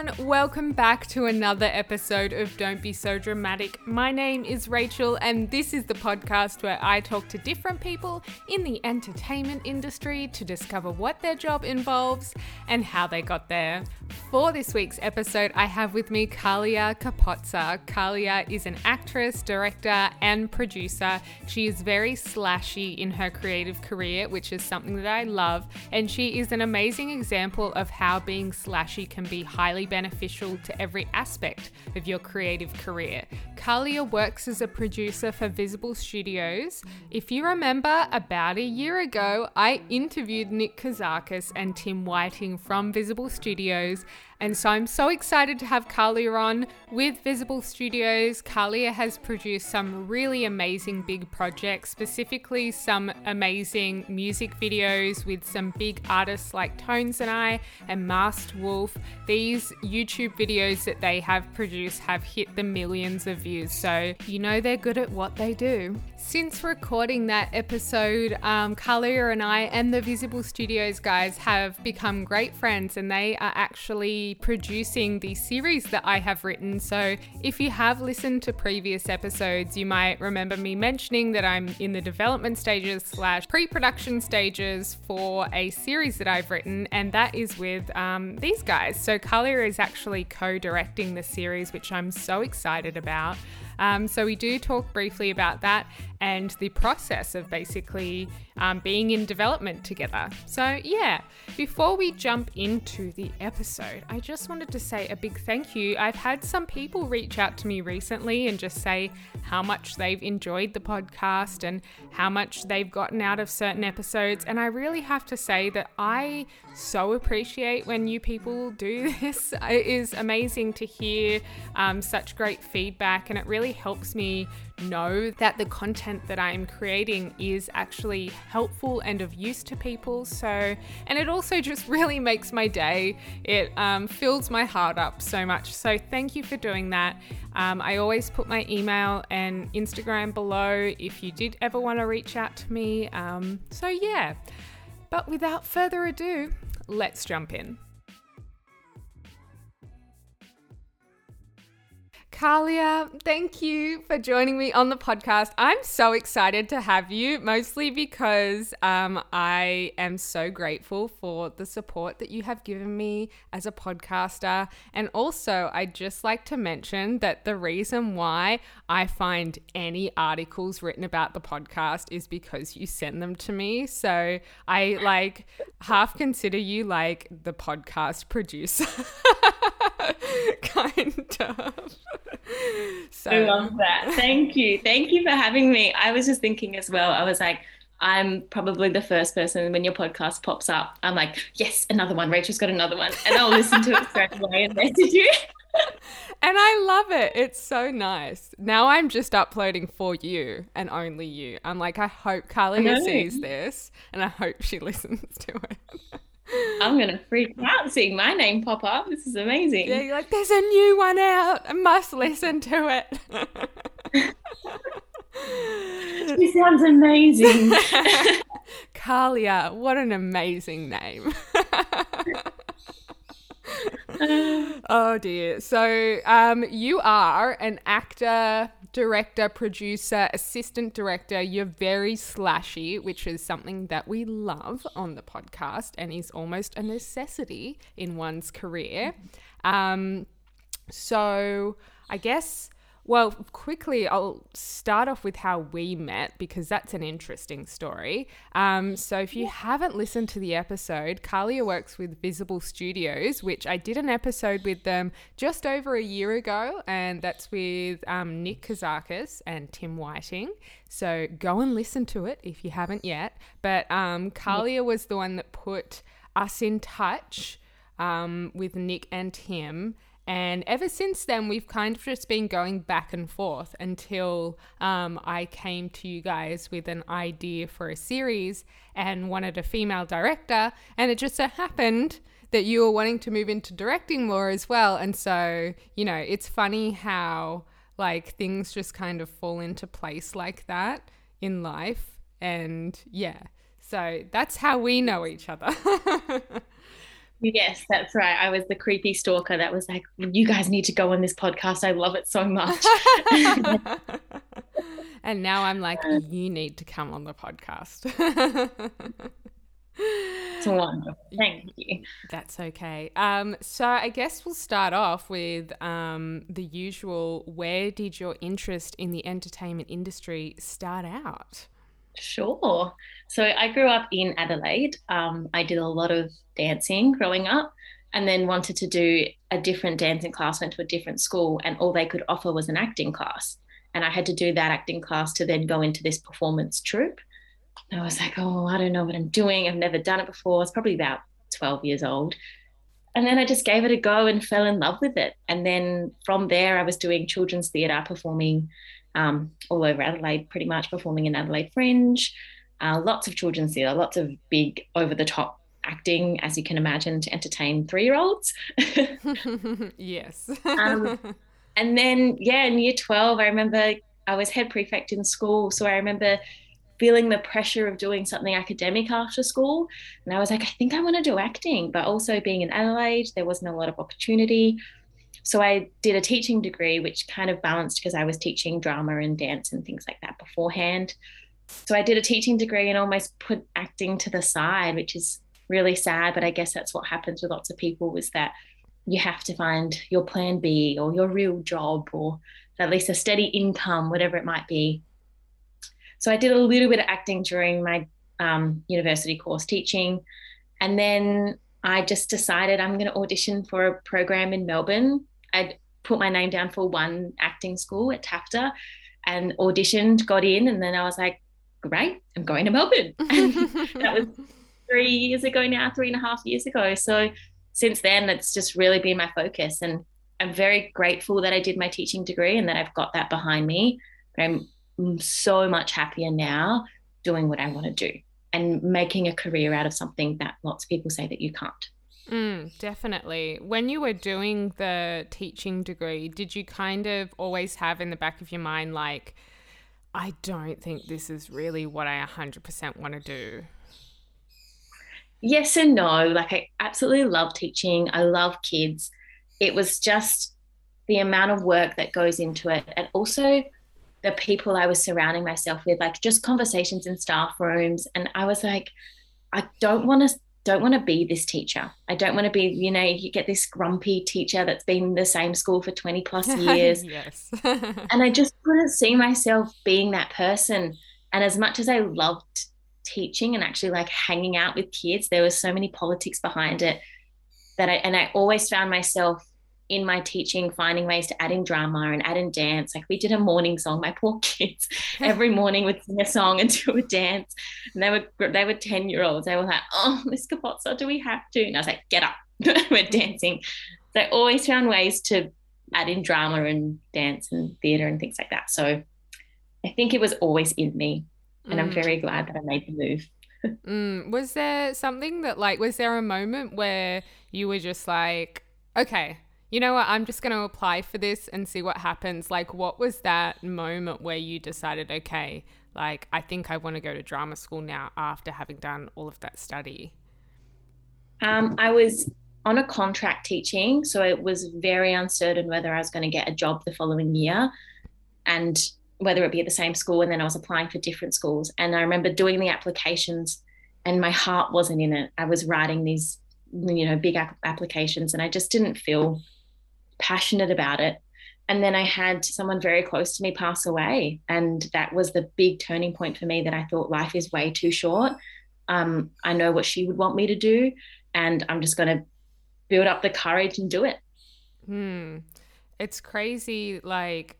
everyone. Welcome back to another episode of Don't Be So Dramatic. My name is Rachel, and this is the podcast where I talk to different people in the entertainment industry to discover what their job involves and how they got there. For this week's episode, I have with me Carlia Capozza. Carlia is an actress, director, and producer. She is very slashy in her creative career, which is something that I love, and she is an amazing example of how being slashy can be highly beneficial to every aspect of your creative career. Carlia works as a producer for Visible Studios. If you remember, about a year ago, I interviewed Nick Kozakis and Tim Whiting from Visible Studios is and so I'm so excited to have Carlia on with Visible Studios. Carlia has produced some really amazing big projects, specifically some amazing music videos with some big artists like Tones and I and Masked Wolf. These YouTube videos that they have produced have hit the millions of views, so you know they're good at what they do. Since recording that episode, um, Carlia and I and the Visible Studios guys have become great friends, and they are actually producing the series that I have written. So, if you have listened to previous episodes, you might remember me mentioning that I'm in the development stages slash pre-production stages for a series that I've written, and that is with um, these guys. So, Carlia is actually co-directing the series, which I'm so excited about. Um, so, we do talk briefly about that and the process of basically um, being in development together. So, yeah, before we jump into the episode, I just wanted to say a big thank you. I've had some people reach out to me recently and just say how much they've enjoyed the podcast and how much they've gotten out of certain episodes. And I really have to say that I so appreciate when you people do this. It is amazing to hear um, such great feedback, and it really helps me know that the content that I'm creating is actually helpful and of use to people. So, and it also just really makes my day. It um, fills my heart up so much. So, thank you for doing that. Um, I always put my email and Instagram below if you did ever want to reach out to me. Um, so, yeah. But without further ado, let's jump in. Carlia, thank you for joining me on the podcast. I'm so excited to have you, mostly because um, I am so grateful for the support that you have given me as a podcaster. And also, I'd just like to mention that the reason why I find any articles written about the podcast is because you send them to me. So I like half consider you like the podcast producer. kind of. So. I love that. Thank you. Thank you for having me. I was just thinking as well, I was like, I'm probably the first person when your podcast pops up. I'm like, yes, another one. Rachel's got another one. And I'll listen to it straight away and message you. and I love it. It's so nice. Now I'm just uploading for you and only you. I'm like, I hope Carlia sees this and I hope she listens to it. I'm gonna freak out seeing my name pop up. This is amazing. Yeah, you're like, there's a new one out. I must listen to it. she sounds amazing. Carlia, what an amazing name. oh dear. So, um, you are an actor, director, producer, assistant director. You're very slashy, which is something that we love on the podcast and is almost a necessity in one's career. Um, so, I guess well, quickly, I'll start off with how we met because that's an interesting story. Um, so, if you haven't listened to the episode, Carlia works with Visible Studios, which I did an episode with them just over a year ago, and that's with um, Nick Kozakis and Tim Whiting. So, go and listen to it if you haven't yet. But um, Carlia was the one that put us in touch um, with Nick and Tim and ever since then, we've kind of just been going back and forth until um, I came to you guys with an idea for a series and wanted a female director. And it just so happened that you were wanting to move into directing more as well. And so, you know, it's funny how like things just kind of fall into place like that in life. And yeah, so that's how we know each other. Yes, that's right. I was the creepy stalker that was like, you guys need to go on this podcast. I love it so much. and now I'm like, you need to come on the podcast. it's wonderful. Thank you. That's okay. Um, so I guess we'll start off with um, the usual. Where did your interest in the entertainment industry start out? Sure. So I grew up in Adelaide. Um, I did a lot of dancing growing up and then wanted to do a different dancing class, went to a different school, and all they could offer was an acting class. And I had to do that acting class to then go into this performance troupe. And I was like, oh, I don't know what I'm doing. I've never done it before. I was probably about 12 years old. And then I just gave it a go and fell in love with it. And then from there, I was doing children's theatre, performing um, all over Adelaide, pretty much performing in Adelaide Fringe. Uh, lots of children's theatre, lots of big over the top acting, as you can imagine, to entertain three year olds. yes. um, and then, yeah, in year 12, I remember I was head prefect in school. So I remember feeling the pressure of doing something academic after school. And I was like, I think I want to do acting. But also being in Adelaide, there wasn't a lot of opportunity. So I did a teaching degree, which kind of balanced because I was teaching drama and dance and things like that beforehand. So I did a teaching degree and almost put acting to the side, which is really sad. But I guess that's what happens with lots of people is that you have to find your plan B or your real job or at least a steady income, whatever it might be. So I did a little bit of acting during my um, university course teaching. And then I just decided I'm going to audition for a program in Melbourne I'd put my name down for one acting school at TAFTA and auditioned, got in, and then I was like, great, I'm going to Melbourne. And that was three years ago now, three and a half years ago. So since then, it's just really been my focus. And I'm very grateful that I did my teaching degree and that I've got that behind me. I'm so much happier now doing what I want to do and making a career out of something that lots of people say that you can't. Mm, definitely. When you were doing the teaching degree, did you kind of always have in the back of your mind, like, I don't think this is really what I 100% want to do? Yes and no. Like, I absolutely love teaching, I love kids. It was just the amount of work that goes into it, and also the people I was surrounding myself with, like just conversations in staff rooms. And I was like, I don't want to don't want to be this teacher. I don't want to be, you know, you get this grumpy teacher that's been in the same school for 20 plus years. yes. and I just couldn't see myself being that person. And as much as I loved teaching and actually like hanging out with kids, there was so many politics behind it that I, and I always found myself in my teaching finding ways to add in drama and add in dance. Like we did a morning song my poor kids every morning would sing a song and do a dance. And they were they were 10 year olds they were like oh miss Capozza do we have to? And i was like get up. We're dancing. So i always found ways to add in drama and dance and theater and things like that. So i think it was always in me and mm. i'm very glad that i made the move. Mm. was there something that like was there a moment where you were just like okay you know what, I'm just going to apply for this and see what happens. Like, what was that moment where you decided, okay, like, I think I want to go to drama school now after having done all of that study? Um, I was on a contract teaching, so it was very uncertain whether I was going to get a job the following year and whether it be at the same school. And then I was applying for different schools. And I remember doing the applications, and my heart wasn't in it. I was writing these, you know, big applications, and I just didn't feel passionate about it. And then I had someone very close to me pass away. And that was the big turning point for me that I thought life is way too short. Um, I know what she would want me to do, and I'm just going to build up the courage and do it. Hmm. It's crazy. Like,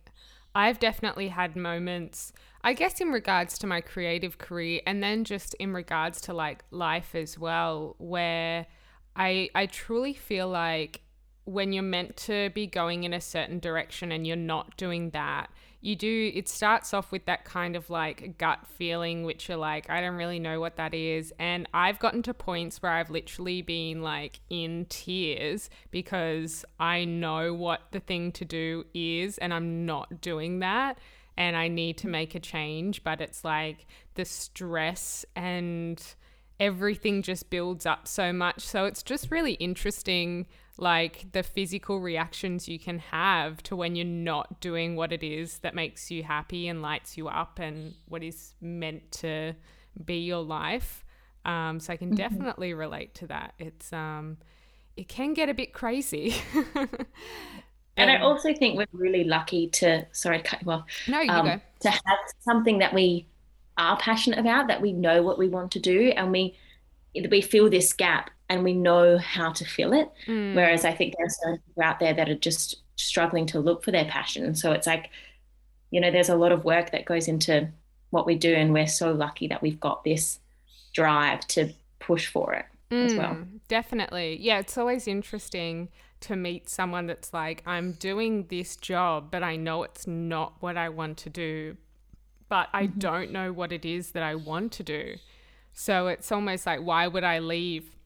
I've definitely had moments, I guess, in regards to my creative career, and then just in regards to like life as well, where I I truly feel like when you're meant to be going in a certain direction and you're not doing that, you do, it starts off with that kind of like gut feeling, which you're like, I don't really know what that is. And I've gotten to points where I've literally been like in tears because I know what the thing to do is and I'm not doing that. And I need to make a change, but it's like the stress and everything just builds up so much. So it's just really interesting, like the physical reactions you can have to when you're not doing what it is that makes you happy and lights you up and what is meant to be your life. Um, so I can mm-hmm. definitely relate to that. It's um, it can get a bit crazy. and I also think we're really lucky to sorry, cut you off. No, you um, go. To have something that we are passionate about, that we know what we want to do, and we we feel this gap and we know how to fill it. Mm. Whereas I think there's some people out there that are just struggling to look for their passion. So it's like, you know, there's a lot of work that goes into what we do, and we're so lucky that we've got this drive to push for it mm, as well. Definitely. Yeah, it's always interesting to meet someone that's like, I'm doing this job, but I know it's not what I want to do, but I mm-hmm. don't know what it is that I want to do. So it's almost like, why would I leave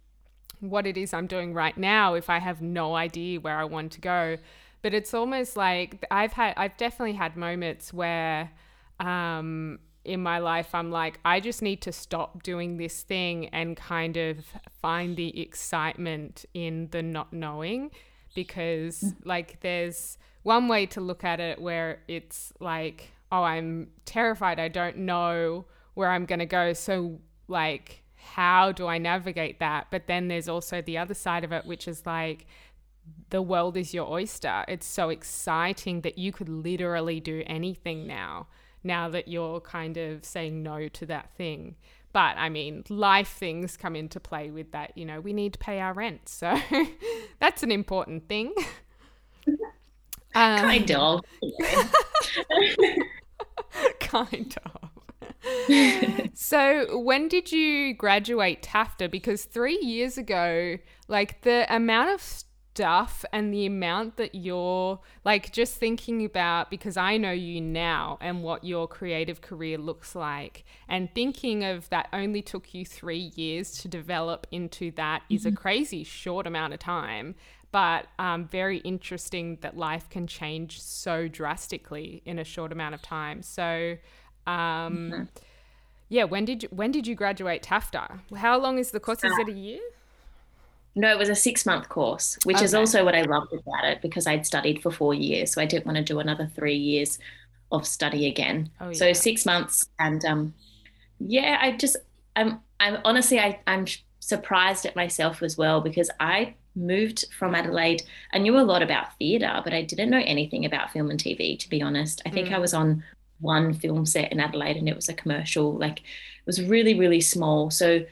what it is I'm doing right now if I have no idea where I want to go? But it's almost like I've had, I've definitely had moments where, um, in my life, I'm like, I just need to stop doing this thing and kind of find the excitement in the not knowing because, mm. like, there's one way to look at it where it's like, oh, I'm terrified. I don't know where I'm going to go. So, like, how do I navigate that? But then there's also the other side of it, which is like, the world is your oyster. It's so exciting that you could literally do anything now now that you're kind of saying no to that thing. But I mean, life things come into play with that. You know, we need to pay our rent. So that's an important thing. Um, kind of. kind of. so when did you graduate TAFTA? Because three years ago, like the amount of stuff and the amount that you're like just thinking about because I know you now and what your creative career looks like and thinking of that only took you 3 years to develop into that mm-hmm. is a mm-hmm. crazy short amount of time but um, very interesting that life can change so drastically in a short amount of time so um, mm-hmm. yeah when did you when did you graduate TAFTA how long is the course is it a year no, it was a six month course, which okay. is also what I loved about it because I'd studied for four years. So I didn't want to do another three years of study again. Oh, yeah. So six months. And um, yeah, I just, I'm, I'm honestly, I, I'm surprised at myself as well because I moved from Adelaide. I knew a lot about theatre, but I didn't know anything about film and TV, to be honest. I think mm. I was on one film set in Adelaide and it was a commercial. Like it was really, really small. So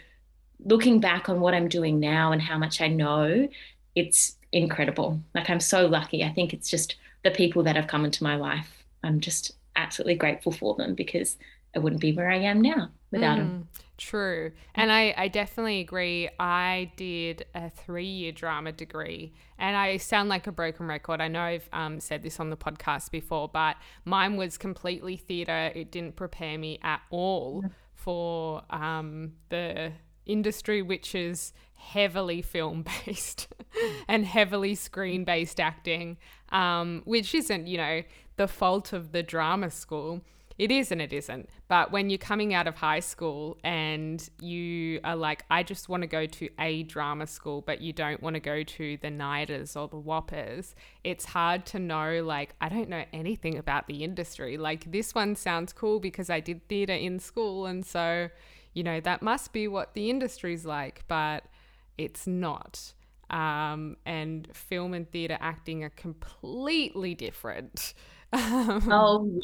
looking back on what I'm doing now and how much I know, it's incredible. Like I'm so lucky. I think it's just the people that have come into my life. I'm just absolutely grateful for them because I wouldn't be where I am now without mm, them. True. And I, I definitely agree. I did a three year drama degree, and I sound like a broken record. I know I've um, said this on the podcast before, but mine was completely theatre. It didn't prepare me at all mm. for um, the industry which is heavily film based and heavily screen based acting, um, which isn't, you know, the fault of the drama school. It is and it isn't. But when you're coming out of high school and you are like, I just want to go to a drama school, but you don't want to go to the NIDAs or the WAAPAs, it's hard to know, like, I don't know anything about the industry. Like, this one sounds cool because I did theatre in school. And so, you know, that must be what the industry's like, but it's not. Um, and film and theatre acting are completely different. oh,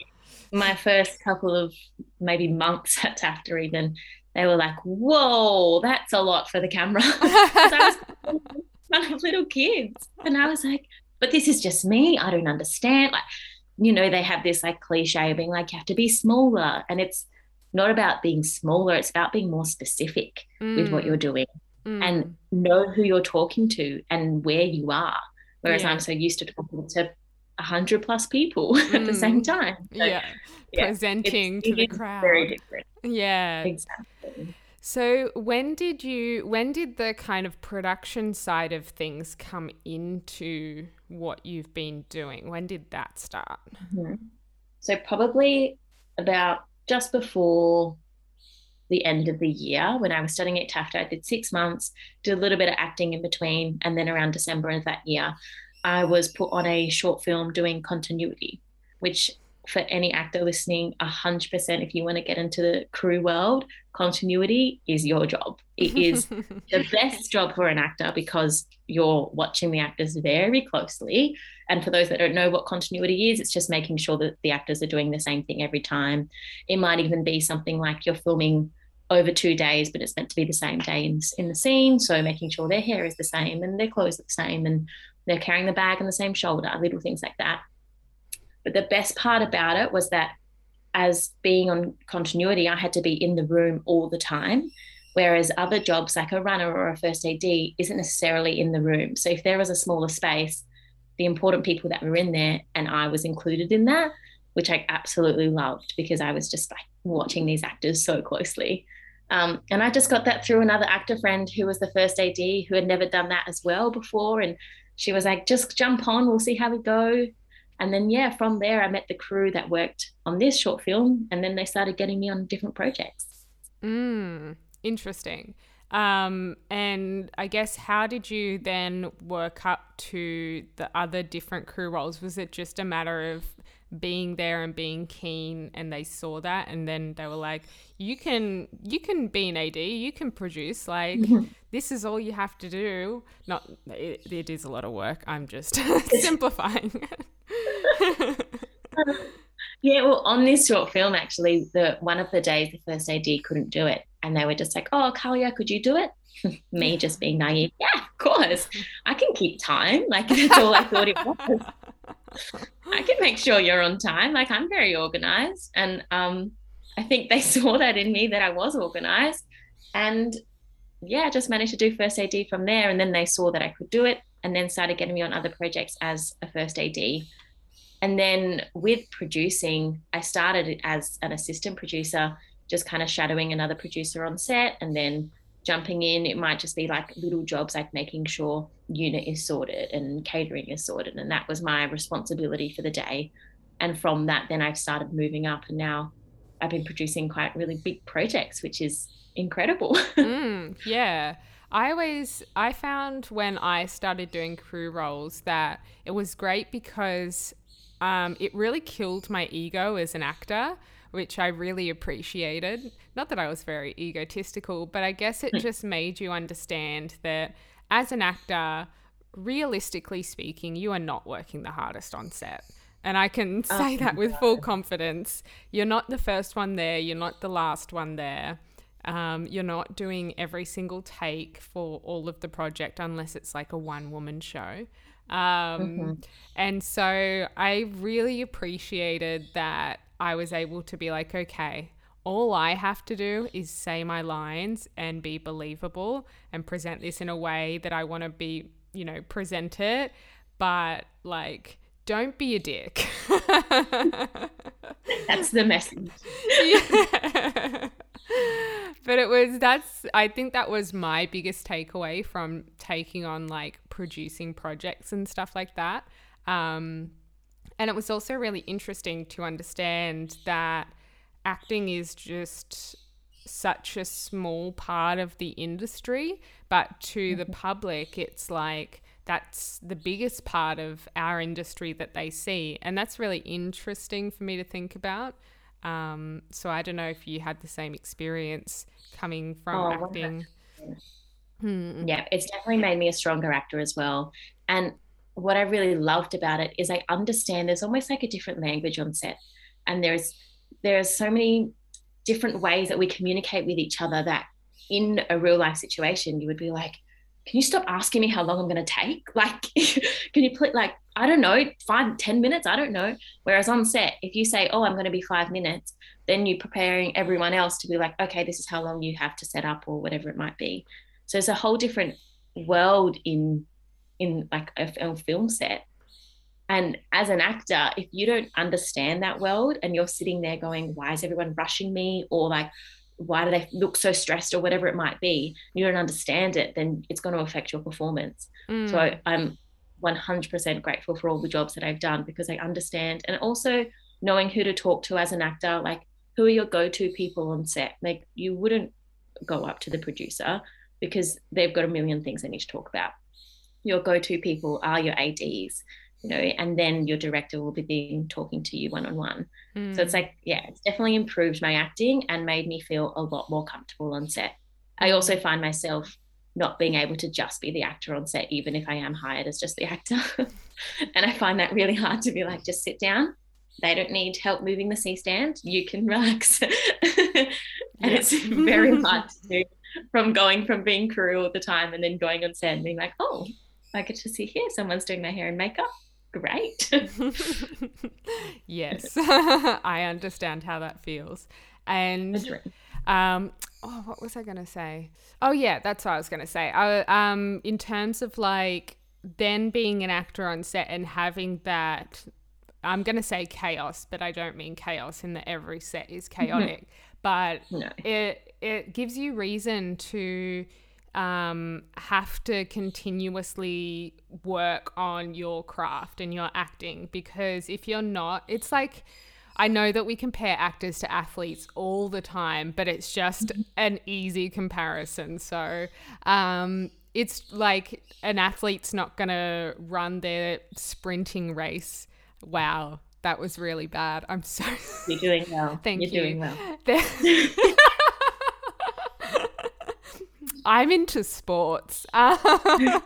my first couple of maybe months at TAFTA, even they were like, "Whoa, that's a lot for the camera." I was one of little kids, and I was like, "But this is just me. I don't understand." Like, you know, they have this like cliche of being like, "You have to be smaller," and it's not about being smaller, it's about being more specific mm. with what mm. you're doing mm. and know who you're talking to and where you are. Whereas yeah. I'm so used to talking to a hundred plus people mm. at the same mm. time. So, yeah. yeah. Presenting to the crowd. Very different. Yeah. Exactly. So when did you when did the kind of production side of things come into what you've been doing? When did that start? Mm-hmm. So probably about just before the end of the year when I was studying at TAFTA. I did six months, did a little bit of acting in between, and then around December of that year, I was put on a short film doing continuity, which for any actor listening, 100%, if you want to get into the crew world, continuity is your job. It is the best job for an actor because you're watching the actors very closely. And for those that don't know what continuity is, it's just making sure that the actors are doing the same thing every time. It might even be something like you're filming over two days, but it's meant to be the same day in, in the scene. So making sure their hair is the same and their clothes are the same and they're carrying the bag on the same shoulder, little things like that. But the best part about it was that as being on continuity, I had to be in the room all the time. Whereas other jobs like a runner or a first AD isn't necessarily in the room. So if there was a smaller space, the important people that were in there and I was included in that, which I absolutely loved because I was just like watching these actors so closely. Um, and I just got that through another actor friend who was the first AD who had never done that as well before. And she was like, just jump on, we'll see how we go. And then, yeah, from there, I met the crew that worked on this short film, and then they started getting me on different projects. Mm, interesting. Um, and I guess, how did you then work up to the other different crew roles? Was it just a matter of being there and being keen and they saw that and then they were like you can you can be an ad you can produce like mm-hmm. this is all you have to do not it, it is a lot of work i'm just simplifying yeah, well, on this short film, actually, the one of the days the first AD couldn't do it, and they were just like, "Oh, Carlia, could you do it?" Me just being naive, yeah, of course, I can keep time. Like that's all I thought it was. I can make sure you're on time. Like I'm very organized, and um, I think they saw that in me that I was organized, and yeah, I just managed to do first AD from there, and then they saw that I could do it, and then started getting me on other projects as a first AD and then with producing, I started as an assistant producer, just kind of shadowing another producer on set and then jumping in. It might just be like little jobs like making sure unit is sorted and catering is sorted. And that was my responsibility for the day. And from that, then I've started moving up and now I've been producing quite really big projects, which is incredible. mm, yeah. I always I found when I started doing crew roles that it was great because um, it really killed my ego as an actor, which I really appreciated. Not that I was very egotistical, but I guess it just made you understand that as an actor, realistically speaking, you are not working the hardest on set. And I can oh say oh, that with God. full confidence. You're not the first one there, you're not the last one there. Um, you're not doing every single take for all of the project unless it's like a one woman show. Um, mm-hmm. And so I really appreciated that I was able to be like, okay, all I have to do is say my lines and be believable and present this in a way that I want to be, you know, present it. But like, don't be a dick. That's the message. yeah but it was that's I think that was my biggest takeaway from taking on like producing projects and stuff like that. Um, and it was also really interesting to understand that acting is just such a small part of the industry, but to the mm-hmm. public, it's like that's the biggest part of our industry that they see. And that's really interesting for me to think about. Um, so I don't know if you had the same experience coming from oh, acting. Hmm. Yeah, it's definitely made me a stronger actor as well. And what I really loved about it is I understand there's almost like a different language on set, and there's there's so many different ways that we communicate with each other that in a real life situation you would be like can you stop asking me how long I'm going to take? Like, can you put like, I don't know, five, ten minutes? I don't know. Whereas on set, if you say, oh, I'm going to be five minutes, then you're preparing everyone else to be like, okay, this is how long you have to set up or whatever it might be. So it's a whole different world in, in like a film set. And as an actor, if you don't understand that world and you're sitting there going, why is everyone rushing me? Or like, why do they look so stressed? or whatever it might be you don't understand it then it's going to affect your performance. Mm. so i'm 100% grateful for all the jobs that i've done because i understand. And also knowing who to talk to as an actor like who are your go-to people on set? Like you wouldn't go up to the producer because they've got a million things they need to talk about. Your go-to people are your ads you know and then your director will be talking to you one-on-one mm. so it's like yeah it's definitely improved my acting and made me feel a lot more comfortable on set i also hmm. find myself not being able to just be the actor on set even if i am hired as just the actor and i find that really hard to be like just sit down they don't need help moving the C stand. You can relax. and it's very hard to do from going from being crew all the time and then going on set and being like, oh, I get to see here someone's doing my hair and makeup. Great. yes, I understand how that feels. And um, oh, what was I going to say? Oh, yeah, that's what I was going to say. I, um, in terms of like then being an actor on set and having that I'm going to say chaos, but I don't mean chaos in that every set is chaotic. but no. it it gives you reason to um, have to continuously work on your craft and your acting because if you're not, it's like. I know that we compare actors to athletes all the time, but it's just mm-hmm. an easy comparison. So, um, it's like an athlete's not going to run their sprinting race Wow, that was really bad. I'm so. You're doing well. Thank You're you. doing well. I'm into sports. Uh,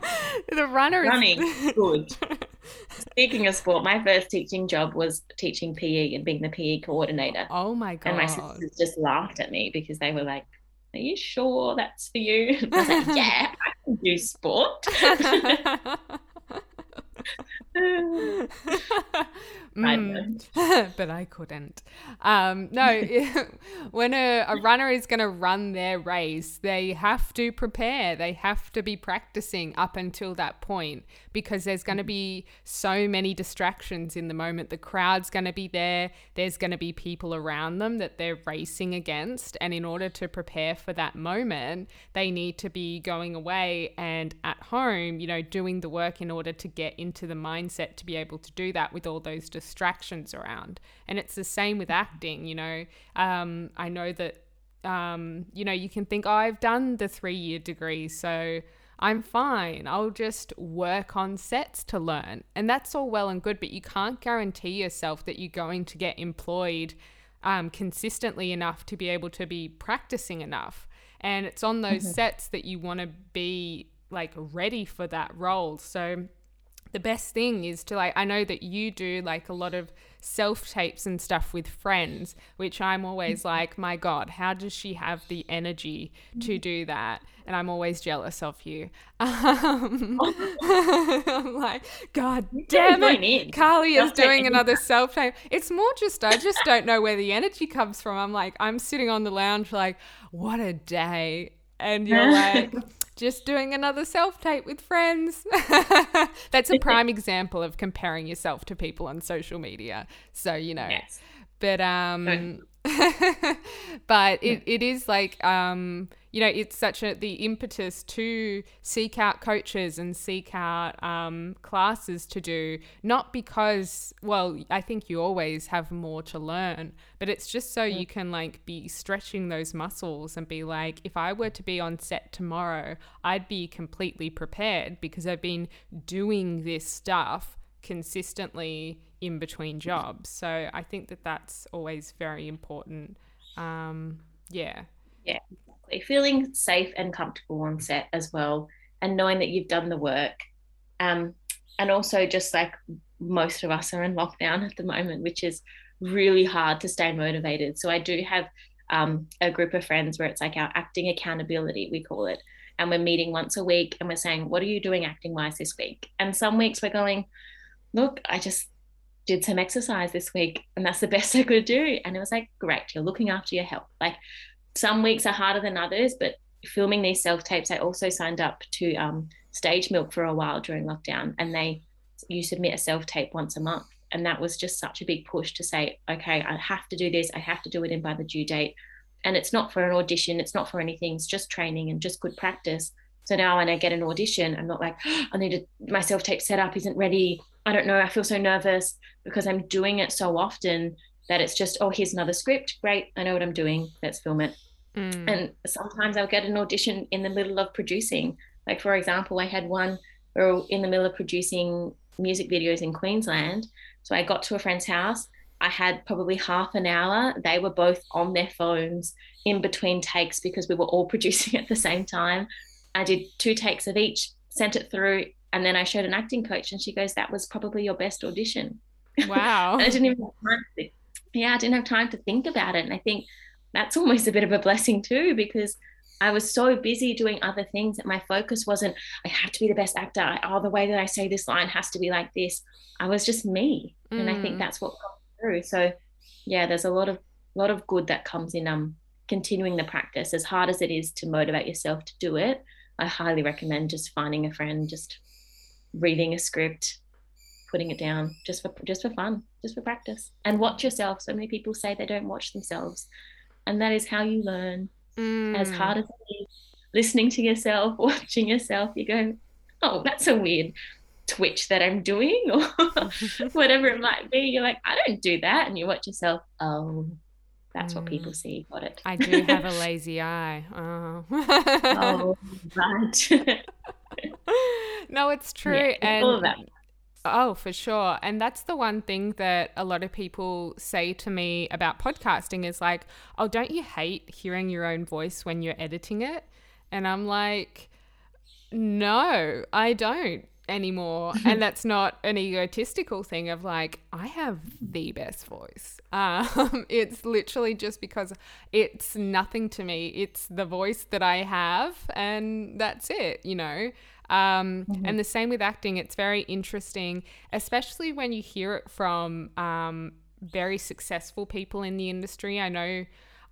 the runner running is good. Speaking of sport, my first teaching job was teaching PE and being the PE coordinator. Oh my god! And my sisters just laughed at me because they were like, "Are you sure that's for you?" I was like, "Yeah, I can do sport." Mm, but I couldn't. Um, no, when a, a runner is going to run their race, they have to prepare. They have to be practicing up until that point because there's going to be so many distractions in the moment. The crowd's going to be there. There's going to be people around them that they're racing against. And in order to prepare for that moment, they need to be going away and at home, you know, doing the work in order to get into the mindset to be able to do that with all those distractions around. And it's the same with acting, you know. Um, I know that, um, you know, you can think, oh, I've done the three year degree, so I'm fine. I'll just work on sets to learn. And that's all well and good, but you can't guarantee yourself that you're going to get employed um, consistently enough to be able to be practicing enough. And it's on those mm-hmm. sets that you want to be like ready for that role. So the best thing is to like I know that you do like a lot of self tapes and stuff with friends, which I'm always mm-hmm. like, my God, how does she have the energy to mm-hmm. do that? And I'm always jealous of you. Um, I'm like, God damn it, Carly is doing another self tape. It's more just I just don't know where the energy comes from. I'm like, I'm sitting on the lounge like, what a day. And you're like, just doing another self tape with friends. That's a prime example of comparing yourself to people on social media. So, you know. Yes. But um but it, it is like um you know it's such a the impetus to seek out coaches and seek out um, classes to do not because well i think you always have more to learn but it's just so you can like be stretching those muscles and be like if i were to be on set tomorrow i'd be completely prepared because i've been doing this stuff consistently in between jobs. So I think that that's always very important. Um, yeah. Yeah. Feeling safe and comfortable on set as well, and knowing that you've done the work. Um, and also, just like most of us are in lockdown at the moment, which is really hard to stay motivated. So I do have um, a group of friends where it's like our acting accountability, we call it. And we're meeting once a week and we're saying, What are you doing acting wise this week? And some weeks we're going, Look, I just did some exercise this week and that's the best I could do. And it was like, great, you're looking after your health. Like some weeks are harder than others, but filming these self tapes, I also signed up to um, StageMilk for a while during lockdown and they, you submit a self tape once a month. And that was just such a big push to say, okay, I have to do this. I have to do it in by the due date. And it's not for an audition. It's not for anything. It's just training and just good practice. So now when I get an audition, I'm not like, oh, I need my self tape setup isn't ready. I don't know. I feel so nervous because I'm doing it so often that it's just, oh, here's another script. Great. I know what I'm doing. Let's film it. Mm. And sometimes I'll get an audition in the middle of producing. Like, for example, I had one where in the middle of producing music videos in Queensland. So I got to a friend's house. I had probably half an hour. They were both on their phones in between takes because we were all producing at the same time. I did two takes of each, sent it through, and then I showed an acting coach, and she goes, "That was probably your best audition." Wow! I didn't even have time. To, yeah, I didn't have time to think about it, and I think that's almost a bit of a blessing too because I was so busy doing other things that my focus wasn't, I have to be the best actor. Oh, the way that I say this line has to be like this. I was just me. Mm. And I think mm. that's what comes through. So yeah, there's a lot of lot of good that comes in um continuing the practice. As hard as it is to motivate yourself to do it, I highly recommend just finding a friend, just reading a script, putting it down just for just for fun, just for practice. And watch yourself. So many people say they don't watch themselves. And that is how you learn Mm. As hard as it is, listening to yourself, watching yourself, you go, oh, that's a weird twitch that I'm doing, or whatever it might be. You're like, I don't do that. And you watch yourself, oh, that's mm. what people mm. see. Got it. I do have a lazy eye. Oh, oh right. no, it's true. Yeah, and Oh, for sure. And that's the one thing that a lot of people say to me about podcasting is like, oh, don't you hate hearing your own voice when you're editing it? And I'm like, no, I don't anymore. and that's not an egotistical thing of like, I have the best voice. Um, it's literally just because it's nothing to me. It's the voice that I have, and that's it, you know? Um, mm-hmm. And the same with acting. It's very interesting, especially when you hear it from um, very successful people in the industry. I know.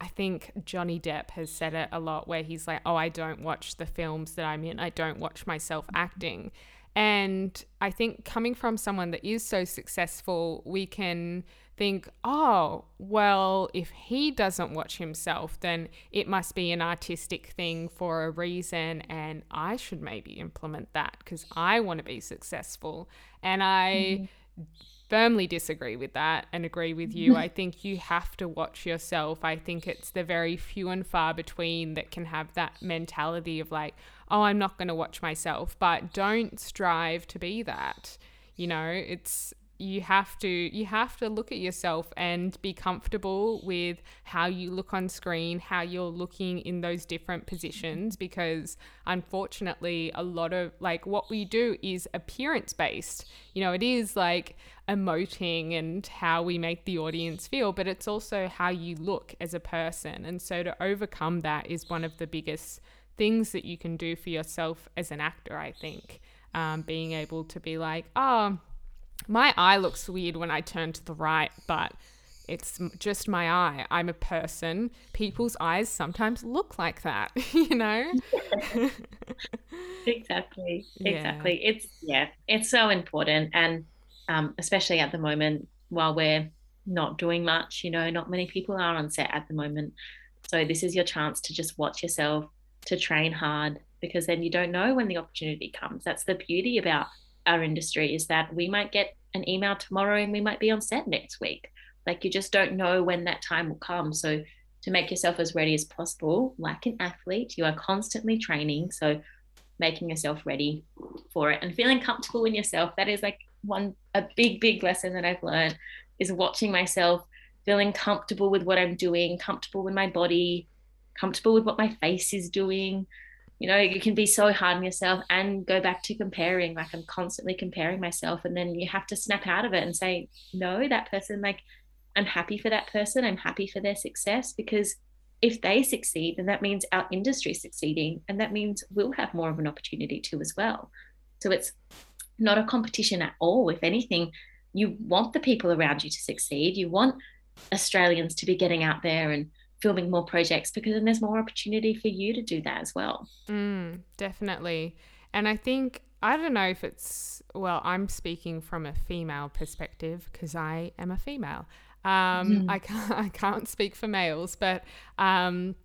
I think Johnny Depp has said it a lot where he's like, Oh, I don't watch the films that I'm in. I don't watch myself acting. And I think coming from someone that is so successful, we can think, oh, well, if he doesn't watch himself, then it must be an artistic thing for a reason, and I should maybe implement that because I want to be successful. And I. Mm. Firmly disagree with that and agree with you. I think you have to watch yourself. I think it's the very few and far between that can have that mentality of like, oh, I'm not going to watch myself, but don't strive to be that. You know, it's you have to you have to look at yourself and be comfortable with how you look on screen how you're looking in those different positions because unfortunately a lot of like what we do is appearance based you know it is like emoting and how we make the audience feel but it's also how you look as a person. And so to overcome that is one of the biggest things that you can do for yourself as an actor i think. Um, being able to be like oh my eye looks weird when I turn to the right, but it's just my eye. I'm a person. People's eyes sometimes look like that, you know? exactly. Yeah. Exactly. It's, yeah, it's so important. And um, especially at the moment, while we're not doing much, you know, not many people are on set at the moment. So this is your chance to just watch yourself, to train hard, because then you don't know when the opportunity comes. That's the beauty about our industry is that we might get an email tomorrow and we might be on set next week. Like you just don't know when that time will come. So to make yourself as ready as possible, like an athlete, you are constantly training. So making yourself ready for it and feeling comfortable in yourself. That is like one a big, big lesson that I've learned is watching myself, feeling comfortable with what I'm doing, comfortable with my body, comfortable with what my face is doing, you know you can be so hard on yourself and go back to comparing like i'm constantly comparing myself and then you have to snap out of it and say no that person like i'm happy for that person i'm happy for their success because if they succeed then that means our industry succeeding and that means we'll have more of an opportunity too as well. So it's not a competition at all. If anything you want the people around you to succeed. You want australians to be getting out there and filming more projects because then there's more opportunity for you to do that as well. Mm, definitely. And I think, I don't know if it's, well, I'm speaking from a female perspective because I am a female. Um, mm. I, can't, I can't speak for males, but um,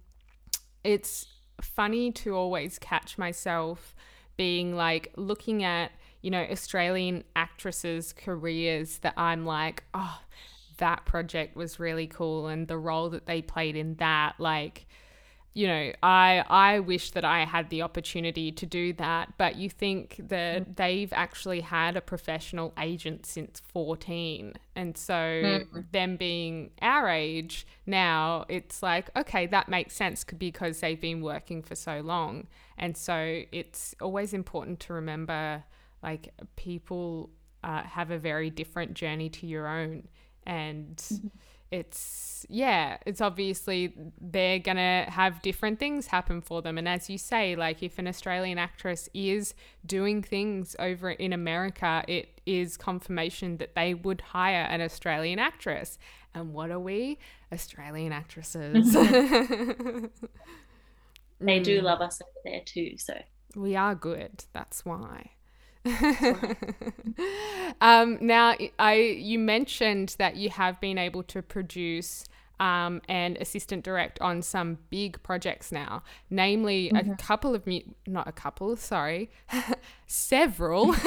it's funny to always catch myself being like looking at, you know, Australian actresses' careers that I'm like, oh, that project was really cool and the role that they played in that like you know i i wish that i had the opportunity to do that but you think that mm. they've actually had a professional agent since 14 and so mm. them being our age now it's like okay that makes sense because they've been working for so long and so it's always important to remember like people uh, have a very different journey to your own and mm-hmm. it's yeah it's obviously they're gonna have different things happen for them. And as you say like if an australian actress is doing things over in america it is confirmation that they would hire an australian actress. And what are we? Australian actresses. They do mm. love us over there too so. We are good that's why um, now, I you mentioned that you have been able to produce um, and assistant direct on some big projects now, namely mm-hmm. a couple of mu- not a couple, sorry, several.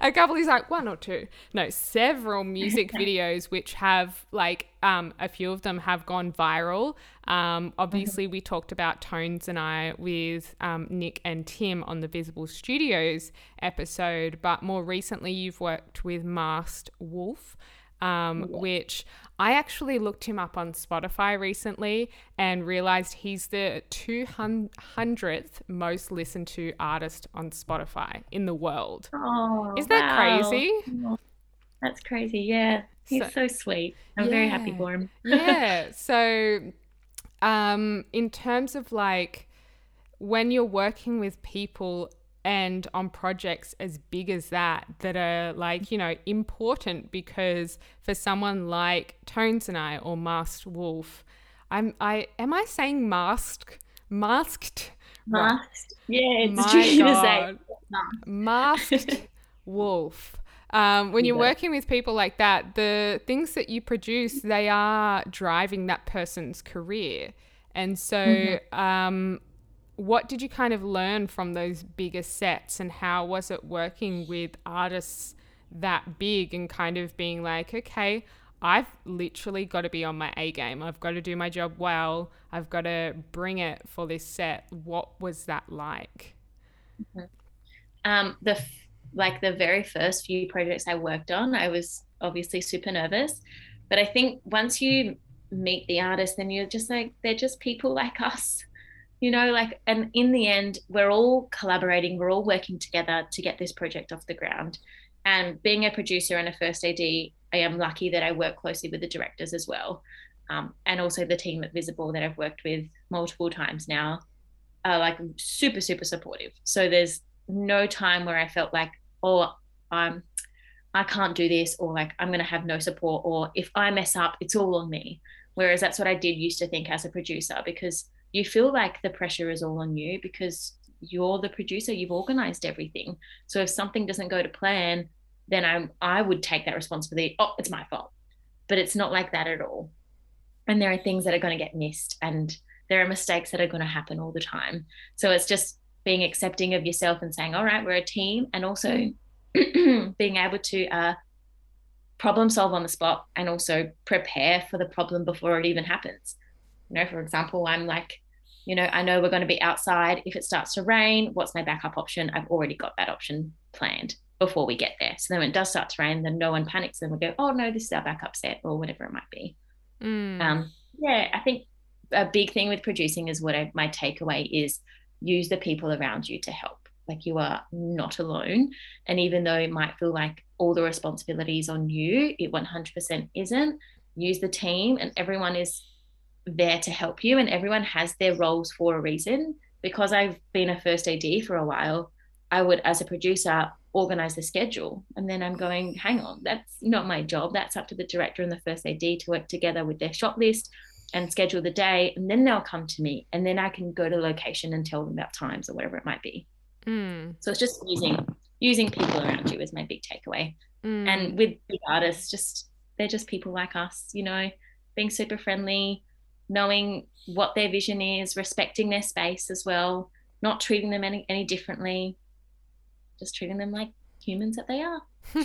a couple is like one or two. No, several music videos which have like um, a few of them have gone viral. Um, obviously, mm-hmm. we talked about Tones and I with um, Nick and Tim on the Visible Studios episode, but more recently, you've worked with Masked Wolf um, yeah. which I actually looked him up on Spotify recently and realized he's the 200th most listened to artist on Spotify in the world. Oh, Isn't that wow. crazy? That's crazy. Yeah. He's so, so sweet. I'm yeah. very happy for him. yeah. So, um, in terms of like when you're working with people and on projects as big as that that are like you know important because for someone like Tones and I or Masked Wolf, I'm I am I saying masked masked masked yeah it's My God. to say masked wolf. Um, when you're yeah. working with people like that, the things that you produce, they are driving that person's career. And so mm-hmm. um, what did you kind of learn from those bigger sets and how was it working with artists that big and kind of being like, okay, I've literally got to be on my A game. I've got to do my job well. I've got to bring it for this set. What was that like? Mm-hmm. Um, the like the very first few projects I worked on, I was obviously super nervous, but I think once you meet the artist, then you're just like they're just people like us you know like and in the end we're all collaborating we're all working together to get this project off the ground. And being a producer and a first ad i am lucky that i work closely with the directors as well. Um, and also the team at visible that i've worked with multiple times now are like super super supportive. So there's no time where i felt like oh i'm i can't do this or like i'm going to have no support or if i mess up it's all on me. Whereas that's what i did used to think as a producer because you feel like the pressure is all on you because you're the producer you've organized everything. So if something doesn't go to plan then i i would take that responsibility. Oh it's my fault. But it's not like that at all. And there are things that are going to get missed and there are mistakes that are going to happen all the time. So it's just being accepting of yourself and saying all right we're a team and also being able to uh, problem solve on the spot and also prepare for the problem before it even happens. You know for example i'm like you know, I know we're going to be outside. If it starts to rain, what's my backup option? I've already got that option planned before we get there. So then when it does start to rain, then no one panics and we go, oh no, this is our backup set or whatever it might be. Mm. Um, yeah, I think a big thing with producing is what I, my takeaway is use the people around you to help. Like you are not alone. And even though it might feel like all the responsibilities on you, it 100% isn't. Use the team and everyone is there to help you and everyone has their roles for a reason because i've been a first ad for a while i would as a producer organize the schedule and then i'm going hang on that's not my job that's up to the director and the first ad to work together with their shot list and schedule the day and then they'll come to me and then i can go to location and tell them about times or whatever it might be mm. so it's just using using people around you is my big takeaway mm. and with big artists just they're just people like us you know being super friendly knowing what their vision is, respecting their space as well, not treating them any, any differently, just treating them like humans that they are.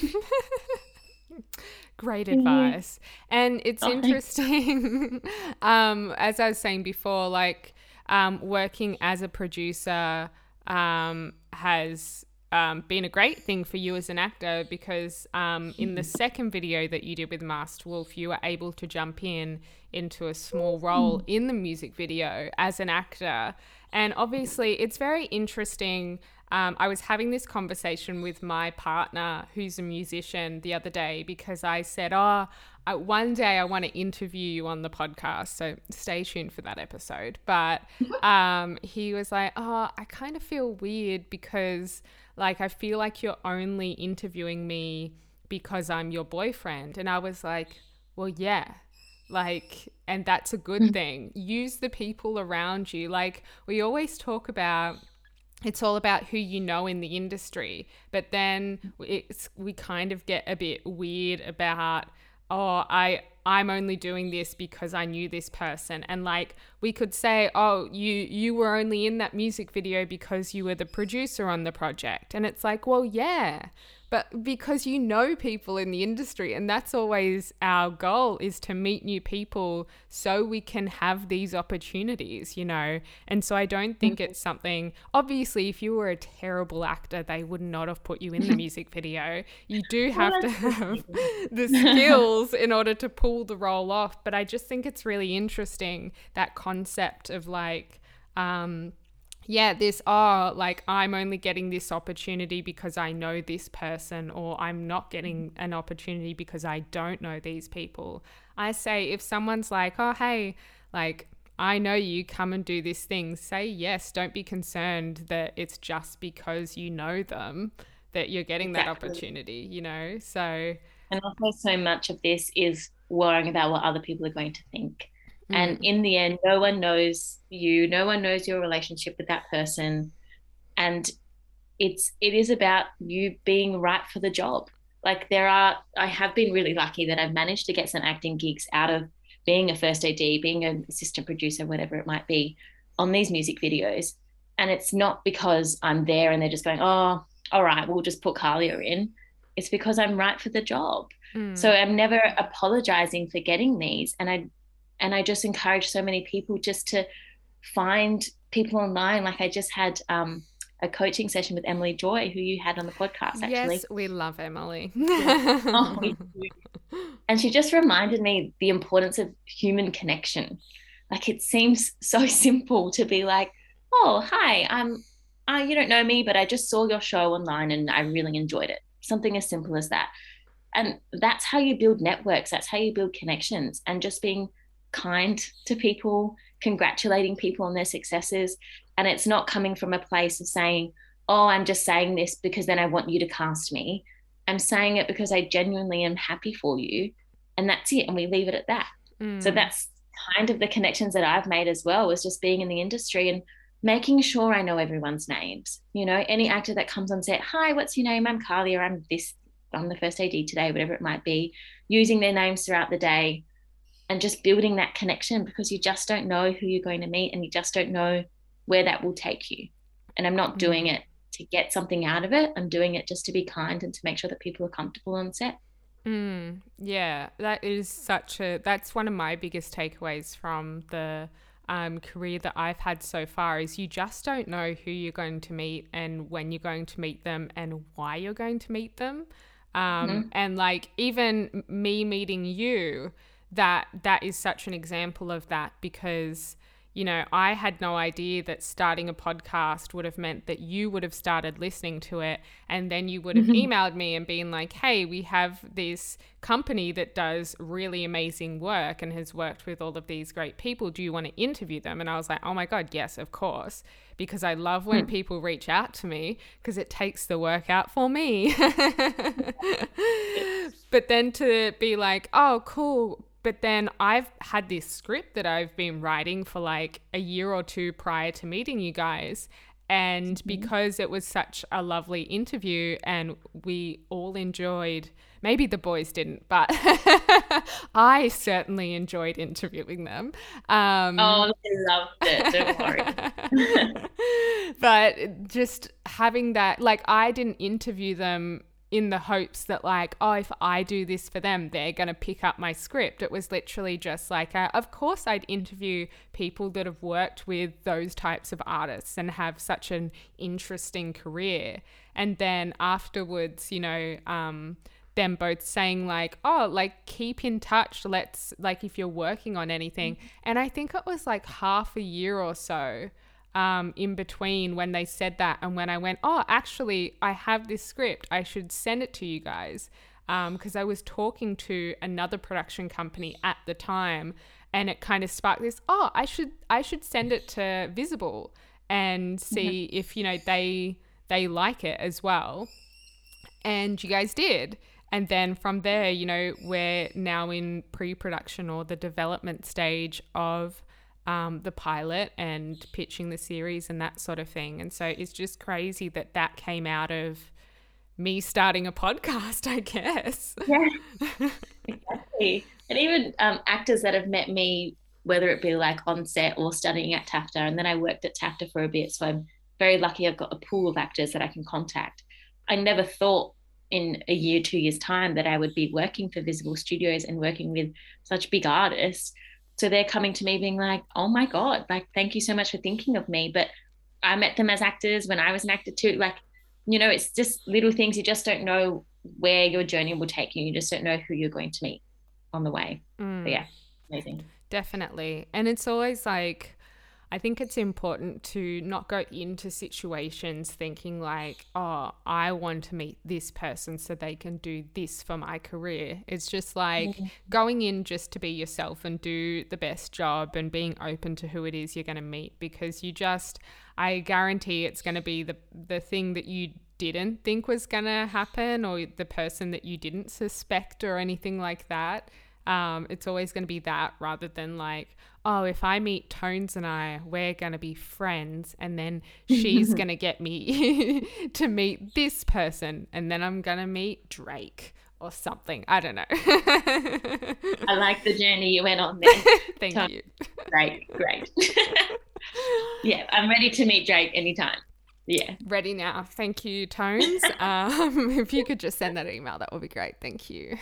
Great advice. And it's oh, interesting, um, as I was saying before, like um, working as a producer um, has um, been a great thing for you as an actor because um, in the second video that you did with Masked Wolf, you were able to jump in into a small role in the music video as an actor. And obviously, it's very interesting. Um, I was having this conversation with my partner, who's a musician, the other day because I said, Oh, I, one day I want to interview you on the podcast. So stay tuned for that episode. But um, he was like, Oh, I kind of feel weird because, like, I feel like you're only interviewing me because I'm your boyfriend. And I was like, Well, yeah like and that's a good mm. thing. Use the people around you. Like we always talk about it's all about who you know in the industry but then it's we kind of get a bit weird about oh i i'm only doing this because i knew this person. And like we could say oh you you were only in that music video because you were the producer on the project. And it's like well yeah but because you know people in the industry and that's always our goal is to meet new people so we can have these opportunities you know? And so i don't think mm-hmm. it's something obviously if you were a terrible actor they would not have put you in the music video. You do have to have the skills in order to pull the role off. But i just think it's really interesting that concept of like um yeah, this, oh, like I'm only getting this opportunity because I know this person, or I'm not getting mm. an opportunity because I don't know these people. I say, if someone's like, oh, hey, like, I know you, come and do this thing, say yes. Don't be concerned that it's just because you know them that you're getting exactly. that opportunity, you know? So. And also, so much of this is worrying about what other people are going to think. Mm. And in the end, no one knows you, no one knows your relationship with that person. And it's it is about you being right for the job. Like there are I have been really lucky that I've managed to get some acting gigs out of being a first AD, being an assistant producer, whatever it might be, on these music videos. And it's not because I'm there and they're just going, oh, all right, we'll just put Carlia in. It's because I'm right for the job. Mm. So I'm never apologizing for getting these. And I and I just encourage so many people just to find people online. Like I just had um, a coaching session with Emily Joy, who you had on the podcast. Actually, yes, we love Emily. oh, and she just reminded me the importance of human connection. Like it seems so simple to be like, "Oh, hi, I'm. Uh, you don't know me, but I just saw your show online and I really enjoyed it." Something as simple as that. And that's how you build networks. That's how you build connections. And just being kind to people, congratulating people on their successes. And it's not coming from a place of saying, oh, I'm just saying this because then I want you to cast me. I'm saying it because I genuinely am happy for you. And that's it. And we leave it at that. Mm. So that's kind of the connections that I've made as well, was just being in the industry and making sure I know everyone's names. You know, any actor that comes on set, hi, what's your name? I'm Carly, or I'm this, I'm the first AD today, whatever it might be, using their names throughout the day and just building that connection because you just don't know who you're going to meet and you just don't know where that will take you. And I'm not mm. doing it to get something out of it. I'm doing it just to be kind and to make sure that people are comfortable on set. Mm, yeah, that is such a that's one of my biggest takeaways from the um, career that I've had so far is you just don't know who you're going to meet and when you're going to meet them and why you're going to meet them. Um, mm-hmm. And like even me meeting you, that that is such an example of that because you know I had no idea that starting a podcast would have meant that you would have started listening to it and then you would have mm-hmm. emailed me and been like hey we have this company that does really amazing work and has worked with all of these great people do you want to interview them and I was like oh my god yes of course because I love when mm. people reach out to me because it takes the work out for me but then to be like oh cool but then I've had this script that I've been writing for like a year or two prior to meeting you guys. And mm-hmm. because it was such a lovely interview and we all enjoyed, maybe the boys didn't, but I certainly enjoyed interviewing them. Um, oh, I loved it. Don't worry. but just having that, like, I didn't interview them in the hopes that like oh if i do this for them they're going to pick up my script. It was literally just like uh, of course i'd interview people that have worked with those types of artists and have such an interesting career. And then afterwards you know um, them both saying like oh like keep in touch. Let's like if you're working on anything. Mm-hmm. and i think it was like half a year or so um, in between when they said that and when I went, oh, actually, I have this script. I should send it to you guys. Because um, I was talking to another production company at the time and it kind of sparked this, oh, I should I should send it to Visible and see mm-hmm. if, you know, they they like it as well. And you guys did. And then from there, you know, we're now in pre production or the development stage of um, the pilot and pitching the series and that sort of thing. And so it's just crazy that that came out of me starting a podcast, I guess. Yeah, exactly. And even um, actors that have met me, whether it be like on set or studying at TAFTA, and then I worked at TAFTA for a bit. So I'm very lucky I've got a pool of actors that I can contact. I never thought in a year, two years' time that I would be working for Visible Studios and working with such big artists so they're coming to me being like, oh my God, like, thank you so much for thinking of me. But I met them as actors when I was an actor too. Like, you know, it's just little things. You just don't know where your journey will take you. You just don't know who you're going to meet on the way. Mm. But yeah, amazing. Definitely. And it's always like, I think it's important to not go into situations thinking like, oh, I want to meet this person so they can do this for my career. It's just like mm-hmm. going in just to be yourself and do the best job and being open to who it is you're going to meet because you just, I guarantee it's going to be the, the thing that you didn't think was going to happen or the person that you didn't suspect or anything like that. Um, it's always going to be that rather than like, oh, if I meet Tones and I, we're going to be friends. And then she's going to get me to meet this person. And then I'm going to meet Drake or something. I don't know. I like the journey you went on there. Thank you. Great, great. yeah, I'm ready to meet Drake anytime. Yeah. Ready now. Thank you, Tones. Um, if you could just send that email, that would be great. Thank you.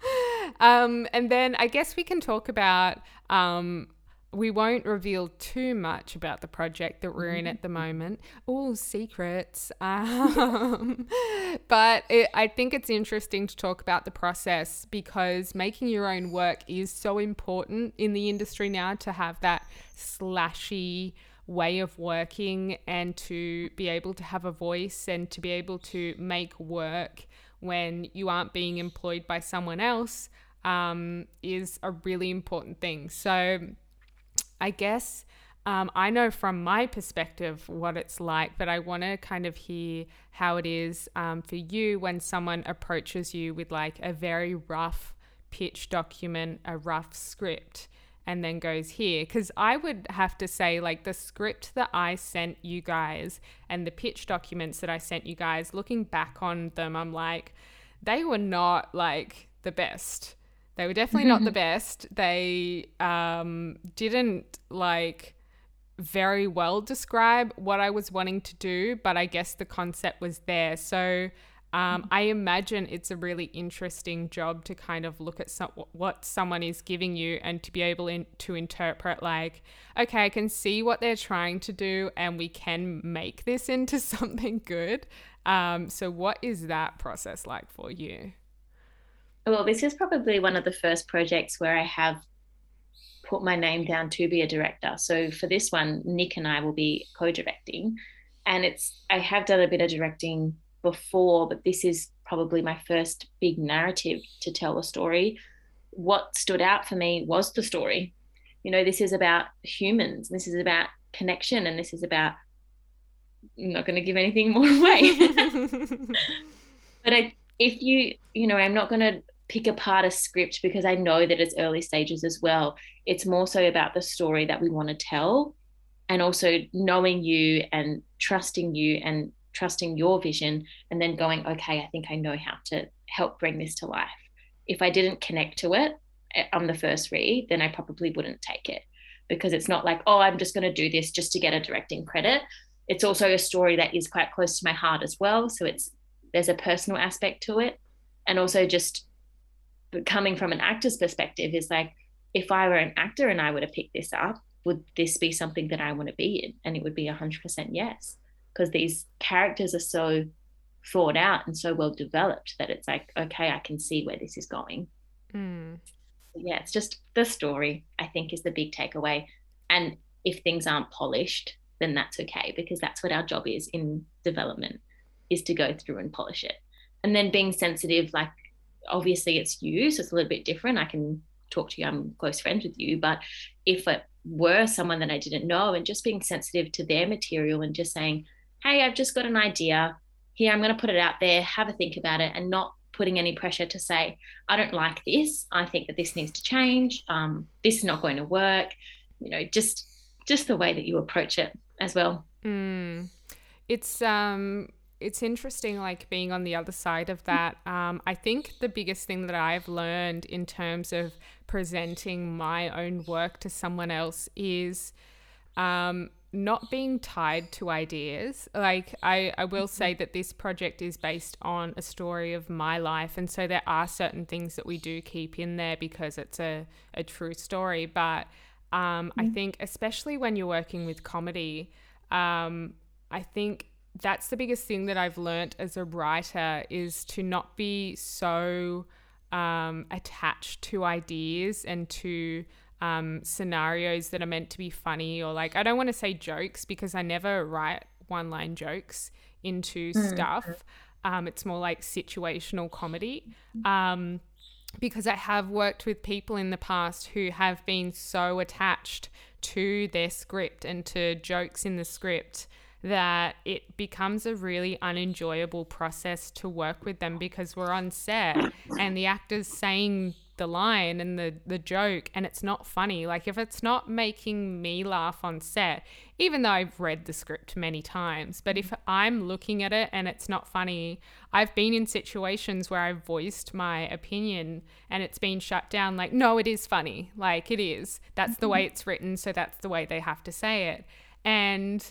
um, and then I guess we can talk about. Um, we won't reveal too much about the project that we're in at the moment. All secrets. Um, but it, I think it's interesting to talk about the process because making your own work is so important in the industry now to have that slashy way of working and to be able to have a voice and to be able to make work when you aren't being employed by someone else um, is a really important thing. So, I guess um, I know from my perspective what it's like, but I want to kind of hear how it is um, for you when someone approaches you with like a very rough pitch document, a rough script and then goes here. Because I would have to say, like, the script that I sent you guys and the pitch documents that I sent you guys, looking back on them, I'm like, they were not like the best. They were definitely not the best. They um, didn't like very well describe what I was wanting to do, but I guess the concept was there. So um, I imagine it's a really interesting job to kind of look at what someone is giving you and to be able in, to interpret, like, okay, I can see what they're trying to do and we can make this into something good. Um, so, what is that process like for you? Well, this is probably one of the first projects where I have put my name down to be a director. So, for this one, Nick and I will be co directing. And it's, I have done a bit of directing before, but this is probably my first big narrative to tell a story. What stood out for me was the story. You know, this is about humans, this is about connection, and this is about I'm not going to give anything more away. but I, if you, you know, I'm not going to pick apart a script because I know that it's early stages as well. It's more so about the story that we want to tell and also knowing you and trusting you and trusting your vision and then going, okay, I think I know how to help bring this to life. If I didn't connect to it eh, on the first read, then I probably wouldn't take it because it's not like, oh, I'm just going to do this just to get a directing credit. It's also a story that is quite close to my heart as well. So it's there's a personal aspect to it. And also just coming from an actor's perspective is like, if I were an actor and I were to pick this up, would this be something that I want to be in? And it would be 100% yes, because these characters are so thought out and so well developed that it's like, okay, I can see where this is going. Mm. Yeah, it's just the story, I think, is the big takeaway. And if things aren't polished, then that's okay, because that's what our job is in development, is to go through and polish it. And then being sensitive, like obviously it's you, so it's a little bit different. I can talk to you, I'm close friends with you, but if it were someone that I didn't know and just being sensitive to their material and just saying, hey, I've just got an idea here, I'm going to put it out there, have a think about it, and not putting any pressure to say, I don't like this. I think that this needs to change. Um, this is not going to work. You know, just just the way that you approach it as well. Mm. It's um it's interesting like being on the other side of that um, i think the biggest thing that i've learned in terms of presenting my own work to someone else is um, not being tied to ideas. Like I, I will say that this project is based on a story of my life and so there are certain things that we do keep in there because it's a, a true story. But um, i mm. think especially when you're working with comedy um, i think that's the biggest thing that I've learnt as a writer is to not be so um, attached to ideas and to um, scenarios that are meant to be funny or like I don't want to say jokes because I never write one line jokes into mm. stuff. Um, it's more like situational comedy. Um, because I have worked with people in the past who have been so attached to their script and to jokes in the script that it becomes a really unenjoyable process to work with them because we're on set and the actor's saying the line and the the joke and it's not funny. Like if it's not making me laugh on set even though I've read the script many times but if I'm looking at it and it's not funny I've been in situations where I've voiced my opinion and it's been shut down like no it is funny. Like it is. That's the way mm-hmm. it's written so that's the way they have to say it. And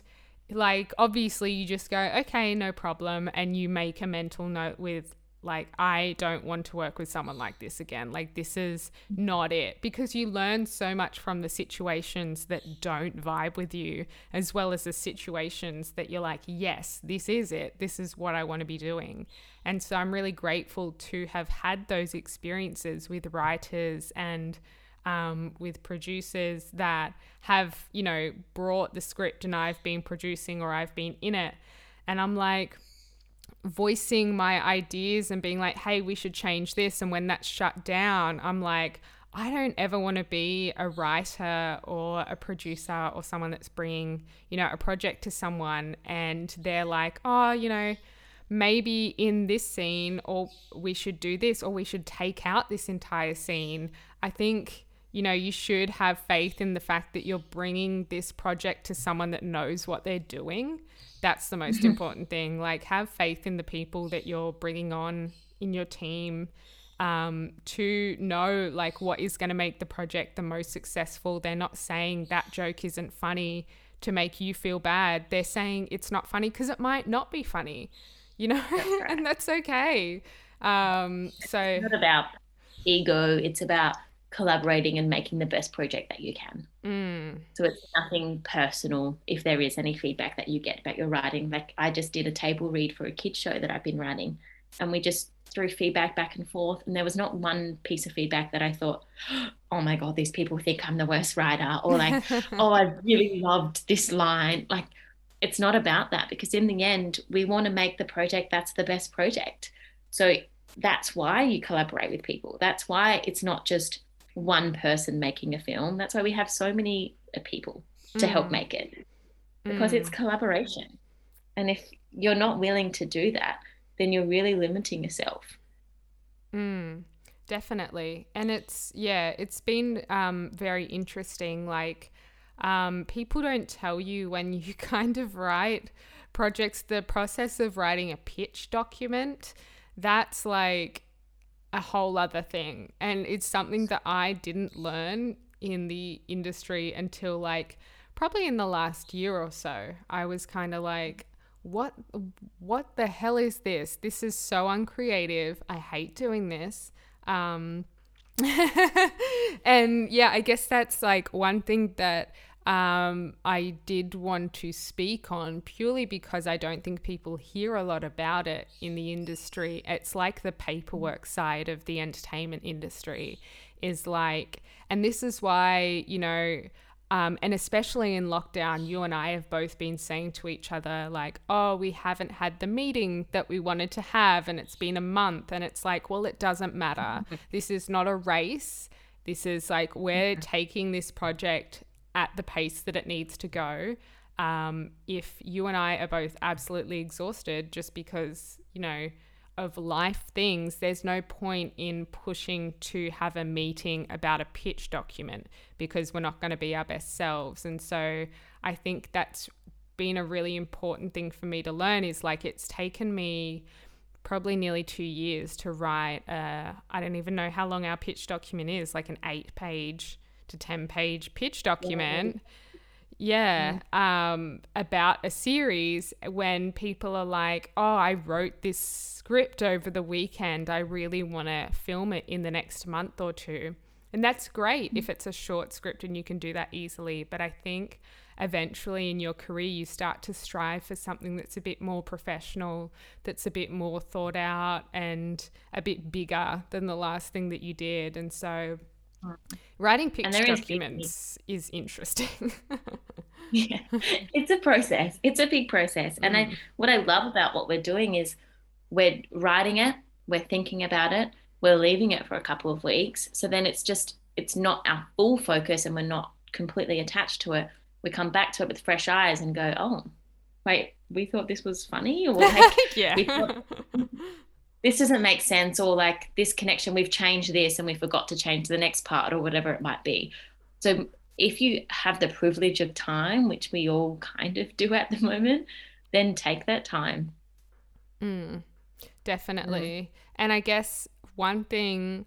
like obviously you just go okay no problem and you make a mental note with like I don't want to work with someone like this again. Like this is not it. Because you learn so much from the situations that don't vibe with you as well as the situations that you're like yes this is it. This is what I want to be doing. And so I'm really grateful to have had those experiences with writers and um, with producers that have, you know, brought the script and I've been producing or I've been in it. And I'm like, voicing my ideas and being like, hey, we should change this. And when that's shut down, I'm like, I don't ever want to be a writer or a producer or someone that's bringing, you know, a project to someone and they're like, oh, you know, maybe in this scene or we should do this or we should take out this entire scene. I think you know, you should have faith in the fact that you're bringing this project to someone that knows what they're doing. That's the most mm-hmm. important thing. Like, have faith in the people that you're bringing on in your team um, to know, like, what is going to make the project the most successful. They're not saying that joke isn't funny to make you feel bad. They're saying it's not funny because it might not be funny, you know, that's and that's okay. Um, so, it's not about ego, it's about collaborating and making the best project that you can. Mm. So it's nothing personal if there is any feedback that you get about your writing. Like I just did a table read for a kids show that I've been running and we just threw feedback back and forth and there was not one piece of feedback that I thought, oh my God, these people think I'm the worst writer or like, oh, I really loved this line. Like it's not about that because in the end, we want to make the project that's the best project. So that's why you collaborate with people. That's why it's not just one person making a film. That's why we have so many uh, people to mm. help make it because mm. it's collaboration. And if you're not willing to do that, then you're really limiting yourself. Mm, definitely. And it's, yeah, it's been um, very interesting. Like, um, people don't tell you when you kind of write projects, the process of writing a pitch document, that's like a whole other thing. And it's something that I didn't learn in the industry until like probably in the last year or so. I was kind of like, what what the hell is this? This is so uncreative. I hate doing this. Um, and yeah, I guess that's like one thing that um, I did want to speak on purely because I don't think people hear a lot about it in the industry. It's like the paperwork side of the entertainment industry is like, and this is why, you know, um, and especially in lockdown, you and I have both been saying to each other, like, oh, we haven't had the meeting that we wanted to have, and it's been a month. And it's like, well, it doesn't matter. this is not a race. This is like, we're taking this project at the pace that it needs to go. Um, if you and I are both absolutely exhausted just because, you know, of life things, there's no point in pushing to have a meeting about a pitch document because we're not going to be our best selves. And so I think that's been a really important thing for me to learn is like it's taken me probably nearly two years to write I don't even know how long our pitch document is, like an eight page to 10 page pitch document. Yeah, um, about a series when people are like, oh, I wrote this script over the weekend. I really want to film it in the next month or two. And that's great if it's a short script and you can do that easily. But I think eventually in your career, you start to strive for something that's a bit more professional, that's a bit more thought out, and a bit bigger than the last thing that you did. And so Writing picture documents is, is interesting. yeah, it's a process. It's a big process. And mm. I, what I love about what we're doing is we're writing it, we're thinking about it, we're leaving it for a couple of weeks. So then it's just, it's not our full focus and we're not completely attached to it. We come back to it with fresh eyes and go, oh, wait, we thought this was funny, or like, yeah. Thought, this doesn't make sense or like this connection we've changed this and we forgot to change the next part or whatever it might be. So if you have the privilege of time which we all kind of do at the moment then take that time. Mm, definitely. Mm. and i guess one thing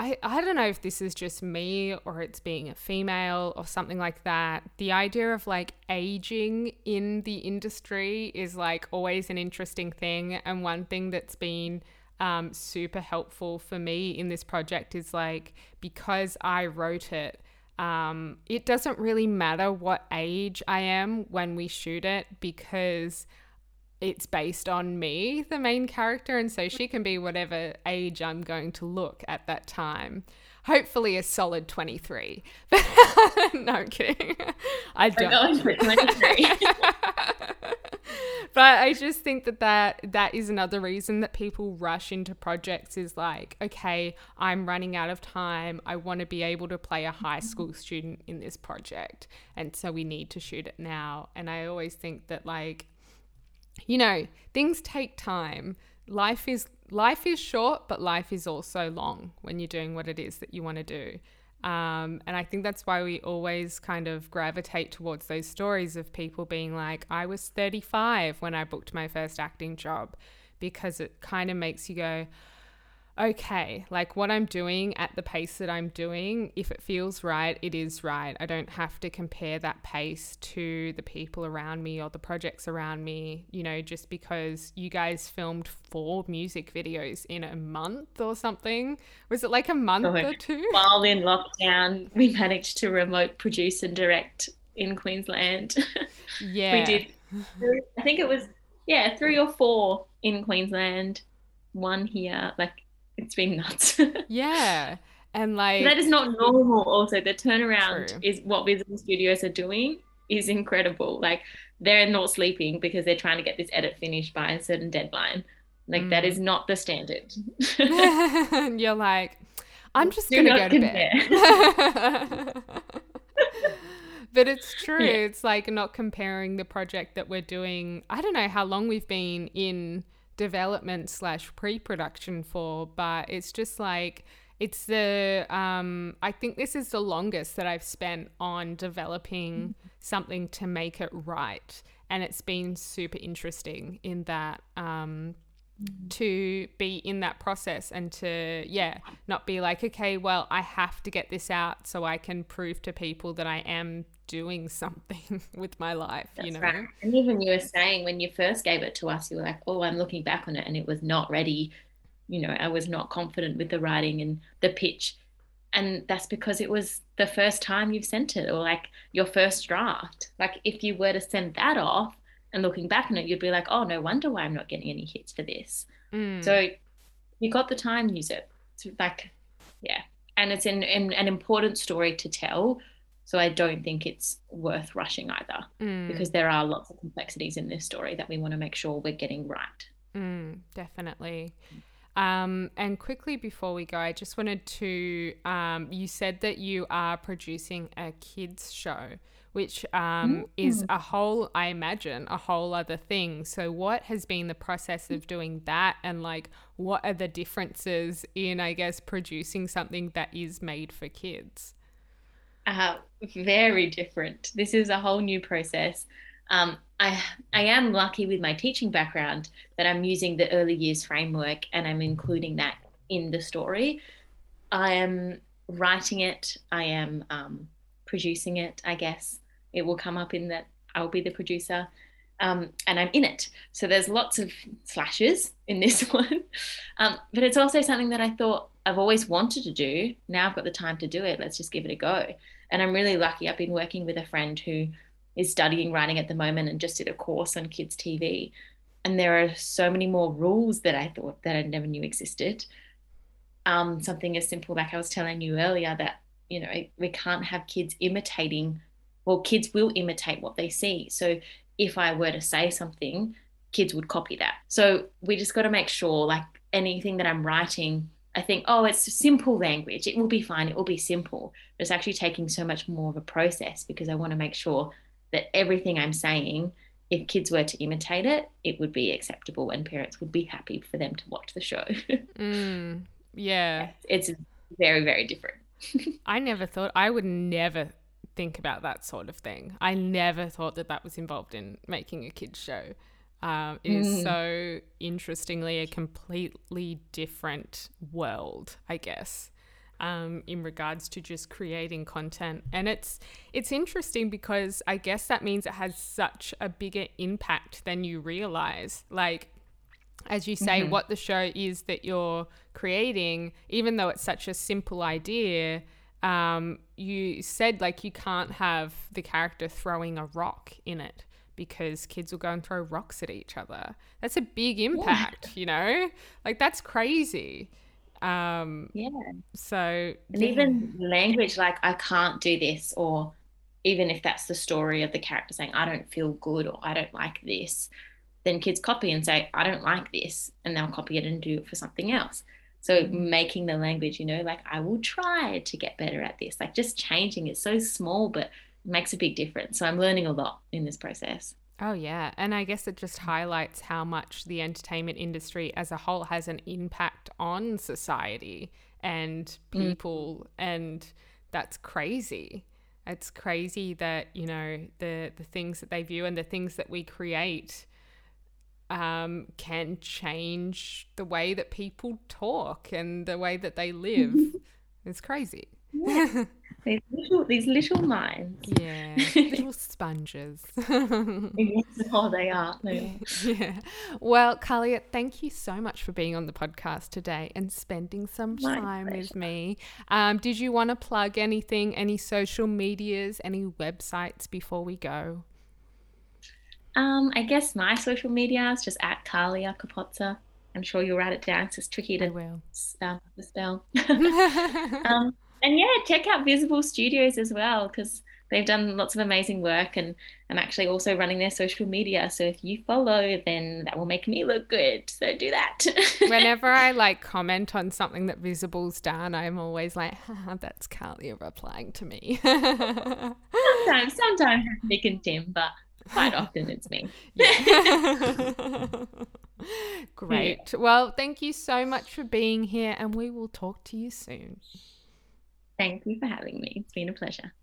I, I don't know if this is just me or it's being a female or something like that. The idea of like aging in the industry is like always an interesting thing. And one thing that's been um, super helpful for me in this project is like because I wrote it, um, it doesn't really matter what age I am when we shoot it because it's based on me, the main character, and so she can be whatever age I'm going to look at that time. Hopefully, a solid 23. no, I'm kidding. I don't. Going for 23. but I just think that, that that is another reason that people rush into projects is like, okay, I'm running out of time. I want to be able to play a high mm-hmm. school student in this project. And so we need to shoot it now. And I always think that, like, you know, things take time. Life is life is short, but life is also long when you're doing what it is that you want to do. Um, and I think that's why we always kind of gravitate towards those stories of people being like, I was 35 when I booked my first acting job, because it kind of makes you go, okay, like what I'm doing at the pace that I'm doing, if it feels right, it is right. I don't have to compare that pace to the people around me or the projects around me, you know, just because you guys filmed four music videos in a month or something. Was it like a month oh, or two? While in lockdown, we managed to remote produce and direct in Queensland. Yeah. we did. I think it was, yeah, three or four in Queensland, one here. Like it's been nuts. yeah. And like that is not normal also. The turnaround true. is what visible studios are doing is incredible. Like they're not sleeping because they're trying to get this edit finished by a certain deadline. Like mm. that is not the standard. You're like, I'm just Do gonna go to bed. but it's true. Yeah. It's like not comparing the project that we're doing. I don't know how long we've been in development slash pre-production for but it's just like it's the um, i think this is the longest that i've spent on developing something to make it right. And it's been super interesting in that um, to be in that process and to yeah not be like okay well i have to get this out so i can prove to people that i am doing something with my life That's you know right. and even you were saying when you first gave it to us you were like oh i'm looking back on it and it was not ready you know i was not confident with the writing and the pitch and that's because it was the first time you've sent it or like your first draft like if you were to send that off and looking back on it, you'd be like, oh, no wonder why I'm not getting any hits for this. Mm. So you got the time, use it. It's like, yeah. And it's an, an, an, important story to tell. So I don't think it's worth rushing either mm. because there are lots of complexities in this story that we want to make sure we're getting right. Mm, definitely. Um, and quickly before we go, I just wanted to, um, you said that you are producing a kids show which um, mm. is a whole, I imagine, a whole other thing. So, what has been the process of doing that, and like, what are the differences in, I guess, producing something that is made for kids? Uh, very different. This is a whole new process. Um, I I am lucky with my teaching background that I'm using the early years framework and I'm including that in the story. I am writing it. I am um, producing it, I guess. It will come up in that I'll be the producer um, and I'm in it. So there's lots of slashes in this one. Um, but it's also something that I thought I've always wanted to do. Now I've got the time to do it. Let's just give it a go. And I'm really lucky. I've been working with a friend who is studying writing at the moment and just did a course on kids TV. And there are so many more rules that I thought that I never knew existed. Um, something as simple like I was telling you earlier that you know we can't have kids imitating well kids will imitate what they see so if i were to say something kids would copy that so we just got to make sure like anything that i'm writing i think oh it's simple language it will be fine it will be simple but it's actually taking so much more of a process because i want to make sure that everything i'm saying if kids were to imitate it, it would be acceptable and parents would be happy for them to watch the show. mm, yeah. It's very, very different. I never thought I would never think about that sort of thing. I never thought that that was involved in making a kids show. Um, it mm. is so interestingly a completely different world, I guess, um, in regards to just creating content. And it's it's interesting because I guess that means it has such a bigger impact than you realize. Like as you say, mm-hmm. what the show is that you're creating, even though it's such a simple idea, um, you said like you can't have the character throwing a rock in it because kids will go and throw rocks at each other. That's a big impact, you know? Like that's crazy. Um, yeah. So, and yeah. even language like I can't do this, or even if that's the story of the character saying, I don't feel good or I don't like this, then kids copy and say, I don't like this, and they'll copy it and do it for something else. So making the language, you know, like I will try to get better at this, like just changing it so small, but makes a big difference. So I'm learning a lot in this process. Oh, yeah. And I guess it just highlights how much the entertainment industry as a whole has an impact on society and mm. people. Mm. And that's crazy. It's crazy that, you know, the, the things that they view and the things that we create um, can change the way that people talk and the way that they live. it's crazy. Yeah. these little, these little minds. Yeah, little sponges. yes, oh, they are. They. Yeah. Well, Carlia, thank you so much for being on the podcast today and spending some My time pleasure. with me. Um, did you want to plug anything, any social medias, any websites before we go? Um, I guess my social media is just at Carlia Capozza. I'm sure you'll write it down. It's tricky to spell the spell. um, and yeah, check out Visible Studios as well because they've done lots of amazing work and I'm actually also running their social media. So if you follow, then that will make me look good. So do that. Whenever I like comment on something that Visible's done, I'm always like, that's Carlia replying to me. sometimes, sometimes it's Nick and Tim, but quite often it's me. Great. Well, thank you so much for being here, and we will talk to you soon. Thank you for having me. It's been a pleasure.